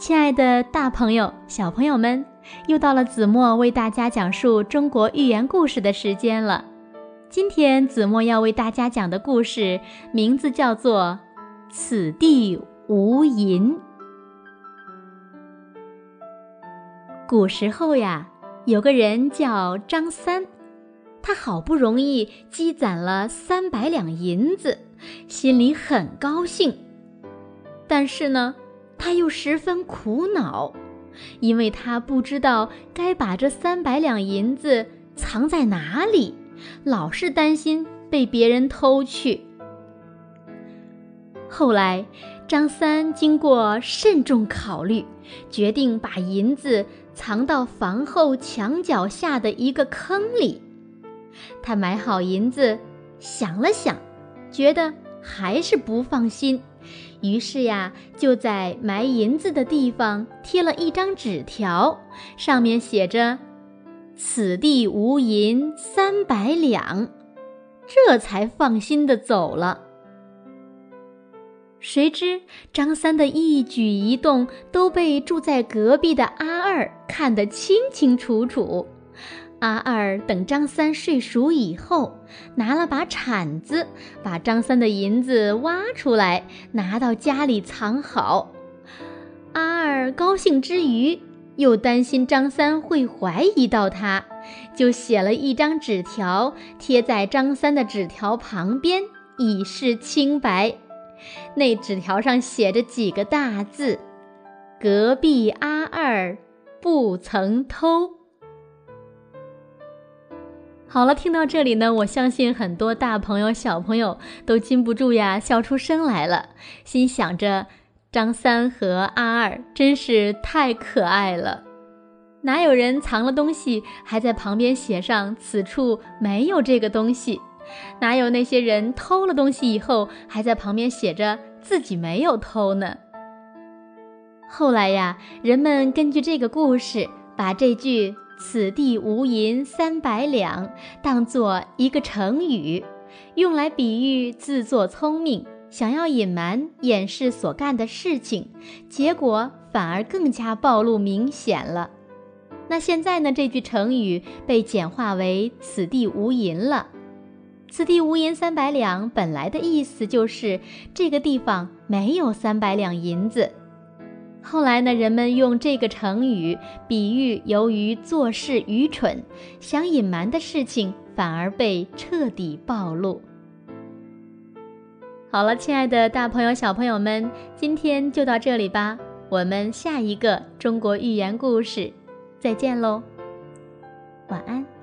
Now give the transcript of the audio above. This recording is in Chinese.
亲爱的，大朋友、小朋友们，又到了子墨为大家讲述中国寓言故事的时间了。今天子墨要为大家讲的故事名字叫做《此地无银》。古时候呀，有个人叫张三，他好不容易积攒了三百两银子，心里很高兴，但是呢。他又十分苦恼，因为他不知道该把这三百两银子藏在哪里，老是担心被别人偷去。后来，张三经过慎重考虑，决定把银子藏到房后墙角下的一个坑里。他买好银子，想了想，觉得还是不放心。于是呀，就在埋银子的地方贴了一张纸条，上面写着“此地无银三百两”，这才放心的走了。谁知张三的一举一动都被住在隔壁的阿二看得清清楚楚。阿二等张三睡熟以后，拿了把铲子，把张三的银子挖出来，拿到家里藏好。阿二高兴之余，又担心张三会怀疑到他，就写了一张纸条贴在张三的纸条旁边，以示清白。那纸条上写着几个大字：“隔壁阿二不曾偷。”好了，听到这里呢，我相信很多大朋友、小朋友都禁不住呀，笑出声来了，心想着张三和阿二真是太可爱了。哪有人藏了东西还在旁边写上“此处没有这个东西”？哪有那些人偷了东西以后还在旁边写着自己没有偷呢？后来呀，人们根据这个故事，把这句。此地无银三百两，当做一个成语，用来比喻自作聪明，想要隐瞒掩饰所干的事情，结果反而更加暴露明显了。那现在呢？这句成语被简化为“此地无银”了。此地无银三百两，本来的意思就是这个地方没有三百两银子。后来呢，人们用这个成语比喻，由于做事愚蠢，想隐瞒的事情反而被彻底暴露。好了，亲爱的大朋友、小朋友们，今天就到这里吧，我们下一个中国寓言故事再见喽，晚安。